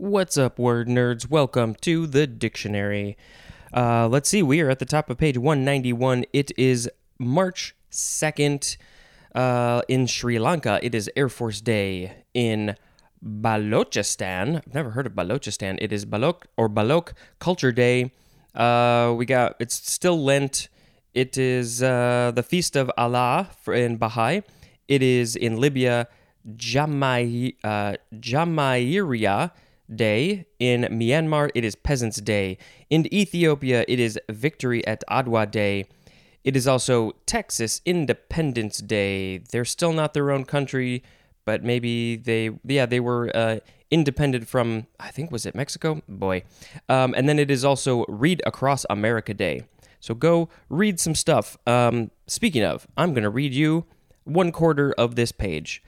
What's up, word nerds? Welcome to the dictionary. Uh, let's see, we are at the top of page 191. It is March 2nd uh, in Sri Lanka. It is Air Force Day in Balochistan. I've never heard of Balochistan. It is Balok or Balok Culture Day. Uh, we got it's still Lent. It is uh, the feast of Allah in Baha'i. It is in Libya, Jamai, uh, Jamairia Day. In Myanmar, it is Peasants' Day. In Ethiopia, it is Victory at Adwa Day. It is also Texas Independence Day. They're still not their own country, but maybe they, yeah, they were uh, independent from, I think, was it Mexico? Boy. Um, and then it is also Read Across America Day. So go read some stuff. Um, speaking of, I'm going to read you one quarter of this page.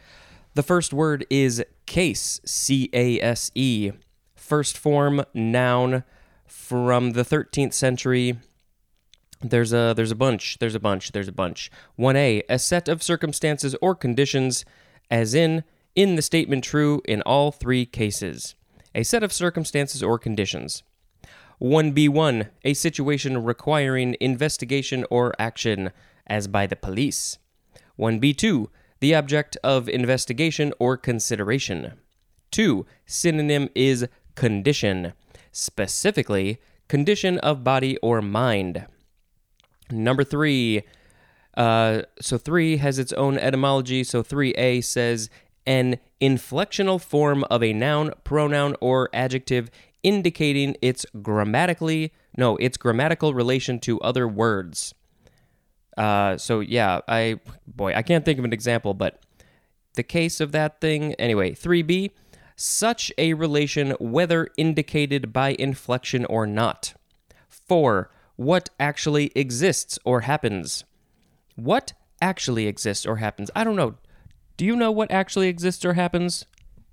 The first word is case, C A S E. First form noun from the 13th century. There's a there's a bunch, there's a bunch, there's a bunch. 1a, a set of circumstances or conditions as in in the statement true in all three cases. A set of circumstances or conditions. 1b1, a situation requiring investigation or action as by the police. 1b2, the object of investigation or consideration. 2. Synonym is condition, specifically, condition of body or mind. Number 3. Uh, so 3 has its own etymology. So 3a says an inflectional form of a noun, pronoun, or adjective indicating its grammatically no its grammatical relation to other words. Uh, so yeah, I boy, I can't think of an example, but the case of that thing anyway. Three B, such a relation whether indicated by inflection or not. Four, what actually exists or happens. What actually exists or happens? I don't know. Do you know what actually exists or happens?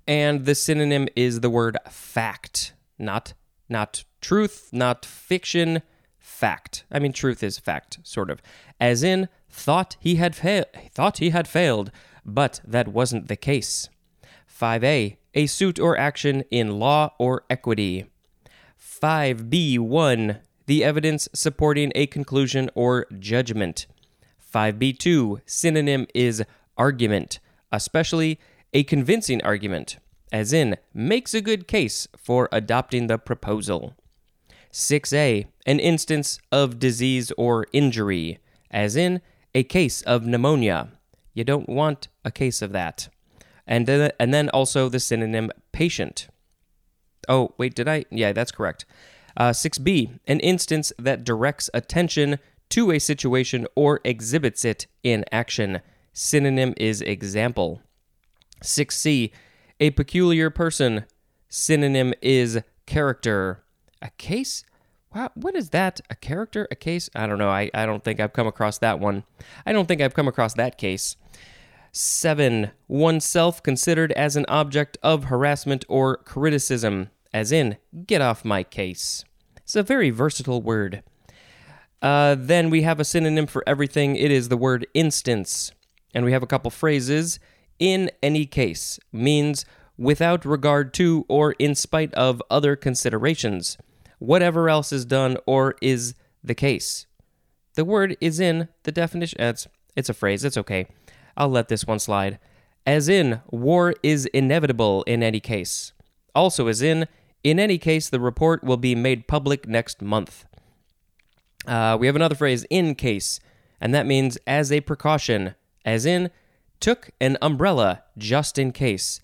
And the synonym is the word fact not not truth, not fiction, fact. I mean, truth is fact, sort of. As in, thought he had fa- thought he had failed, but that wasn't the case. 5a, a suit or action in law or equity. 5b1, the evidence supporting a conclusion or judgment. 5b2, synonym is argument, especially a convincing argument as in, makes a good case for adopting the proposal. 6a, an instance of disease or injury, as in, a case of pneumonia. You don't want a case of that. And then, and then also the synonym patient. Oh, wait, did I? Yeah, that's correct. Uh, 6b, an instance that directs attention to a situation or exhibits it in action. Synonym is example. 6c, a peculiar person. Synonym is character. A case? Wow, what is that? A character? A case? I don't know. I, I don't think I've come across that one. I don't think I've come across that case. 7. Oneself considered as an object of harassment or criticism, as in, get off my case. It's a very versatile word. Uh, then we have a synonym for everything. It is the word instance. And we have a couple phrases in any case means without regard to or in spite of other considerations, whatever else is done or is the case. The word is in the definition. It's, it's a phrase, it's okay. I'll let this one slide. As in, war is inevitable in any case. Also, as in, in any case, the report will be made public next month. Uh, we have another phrase, in case, and that means as a precaution, as in, took an umbrella just in case.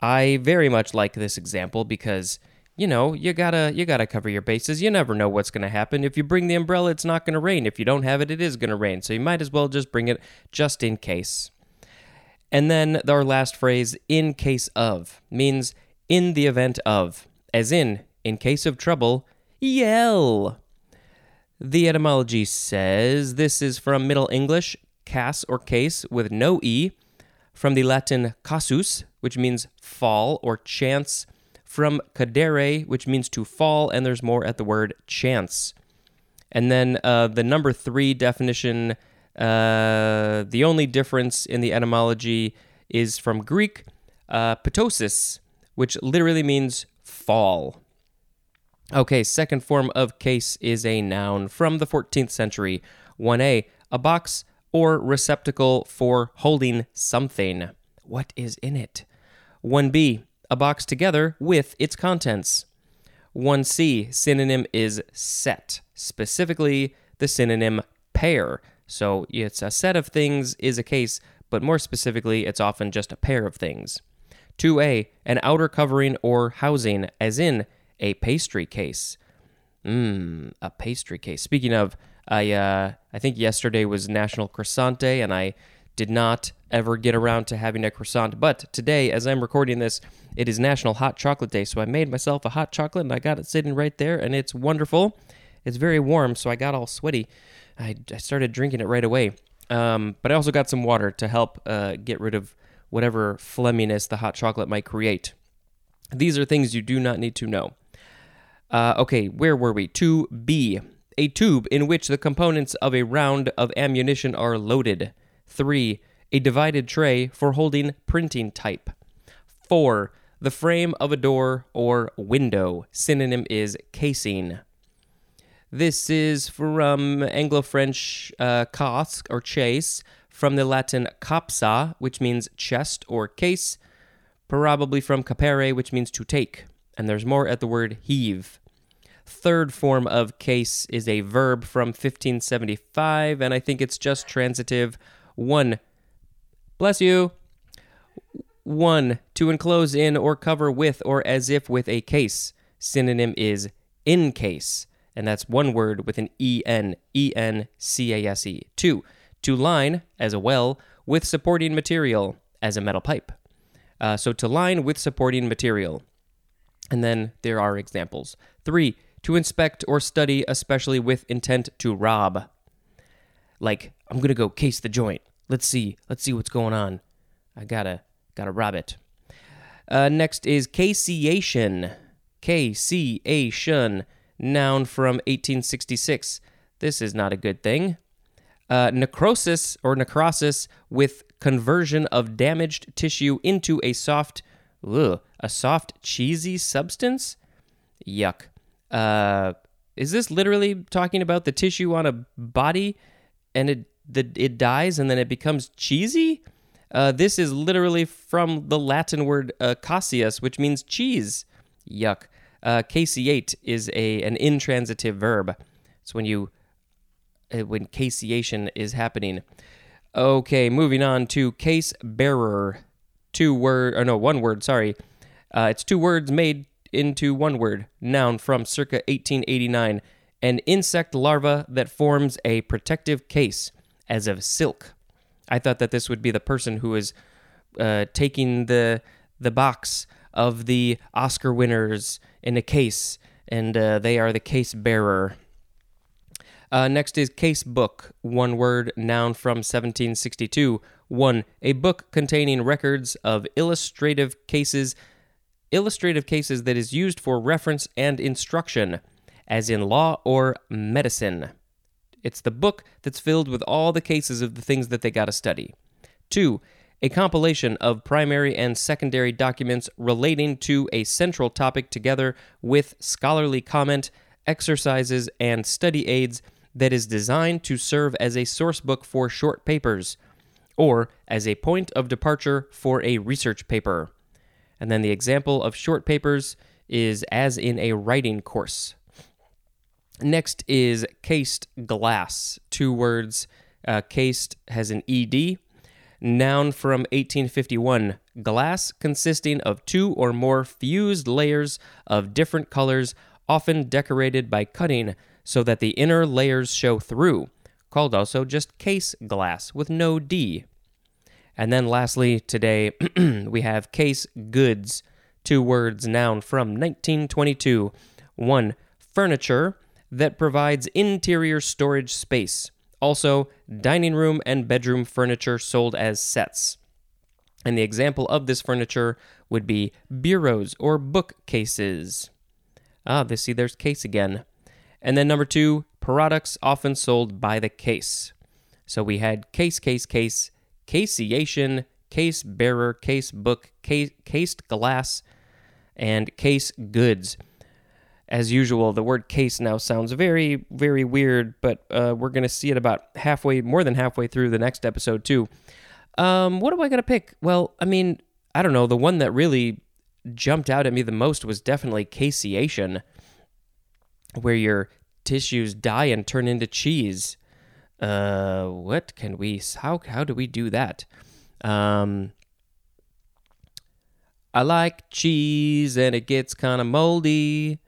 I very much like this example because you know you gotta you gotta cover your bases. You never know what's gonna happen. If you bring the umbrella, it's not gonna rain. If you don't have it, it is gonna rain. So you might as well just bring it just in case. And then our last phrase, in case of, means in the event of, as in, in case of trouble, yell. The etymology says this is from Middle English, cas or case with no e, from the Latin casus, which means fall or chance, from cadere, which means to fall, and there's more at the word chance. And then uh, the number three definition, uh, the only difference in the etymology is from Greek uh, ptosis, which literally means fall. Okay, second form of case is a noun from the 14th century. 1a, a box or receptacle for holding something. What is in it? 1b, a box together with its contents. 1c, synonym is set, specifically the synonym pair. So it's a set of things is a case, but more specifically, it's often just a pair of things. 2a, an outer covering or housing, as in a pastry case. Mmm, a pastry case. Speaking of, I uh, I think yesterday was National Croissant Day, and I did not ever get around to having a croissant. But today, as I'm recording this, it is National Hot Chocolate Day, so I made myself a hot chocolate, and I got it sitting right there, and it's wonderful. It's very warm, so I got all sweaty. I, I started drinking it right away. Um, but I also got some water to help uh, get rid of whatever phlegminess the hot chocolate might create. These are things you do not need to know. Uh, okay, where were we? 2B. A tube in which the components of a round of ammunition are loaded. 3. A divided tray for holding printing type. 4. The frame of a door or window. Synonym is casing. This is from Anglo French uh, casse or chase, from the Latin capsa, which means chest or case, probably from capere, which means to take. And there's more at the word heave. Third form of case is a verb from 1575, and I think it's just transitive. One, bless you. One, to enclose in or cover with or as if with a case. Synonym is in case, and that's one word with an E N, E N C A S E. Two, to line, as a well, with supporting material, as a metal pipe. Uh, so to line with supporting material. And then there are examples. Three, to inspect or study, especially with intent to rob. Like, I'm gonna go case the joint. Let's see. Let's see what's going on. I gotta gotta rob it. Uh, next is caseation. Caseation, noun from 1866. This is not a good thing. Uh, necrosis or necrosis with conversion of damaged tissue into a soft, ugh, a soft cheesy substance. Yuck. Uh, is this literally talking about the tissue on a body and it the, it dies and then it becomes cheesy? Uh, this is literally from the Latin word uh, which means cheese. Yuck. Uh, caseate is a an intransitive verb. It's when you uh, when caseation is happening. Okay, moving on to case bearer. Two word or no, one word, sorry. Uh, it's two words made into one word, noun from circa 1889, an insect larva that forms a protective case, as of silk. I thought that this would be the person who is uh, taking the the box of the Oscar winners in a case, and uh, they are the case bearer. Uh, next is case book, one word, noun from 1762. One, a book containing records of illustrative cases illustrative cases that is used for reference and instruction, as in law or medicine. It's the book that's filled with all the cases of the things that they got to study. Two, a compilation of primary and secondary documents relating to a central topic together with scholarly comment, exercises, and study aids that is designed to serve as a source book for short papers or as a point of departure for a research paper. And then the example of short papers is as in a writing course. Next is cased glass. Two words. Uh, cased has an ED. Noun from 1851. Glass consisting of two or more fused layers of different colors, often decorated by cutting so that the inner layers show through. Called also just case glass with no D. And then lastly, today we have case goods, two words, noun from 1922. One, furniture that provides interior storage space. Also, dining room and bedroom furniture sold as sets. And the example of this furniture would be bureaus or bookcases. Ah, they see there's case again. And then number two, products often sold by the case. So we had case, case, case, caseation, case bearer, case book, case, cased glass. and case goods. As usual, the word case now sounds very, very weird, but uh, we're going to see it about halfway, more than halfway through the next episode, too. Um, what am I going to pick? Well, I mean, I don't know. The one that really jumped out at me the most was definitely caseation, where your tissues die and turn into cheese. Uh, what can we? How how do we do that? Um, I like cheese and it gets kind of moldy.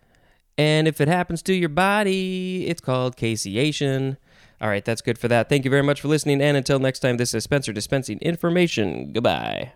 And if it happens to your body, it's called caseation. All right, that's good for that. Thank you very much for listening. And until next time, this is Spencer dispensing information. Goodbye.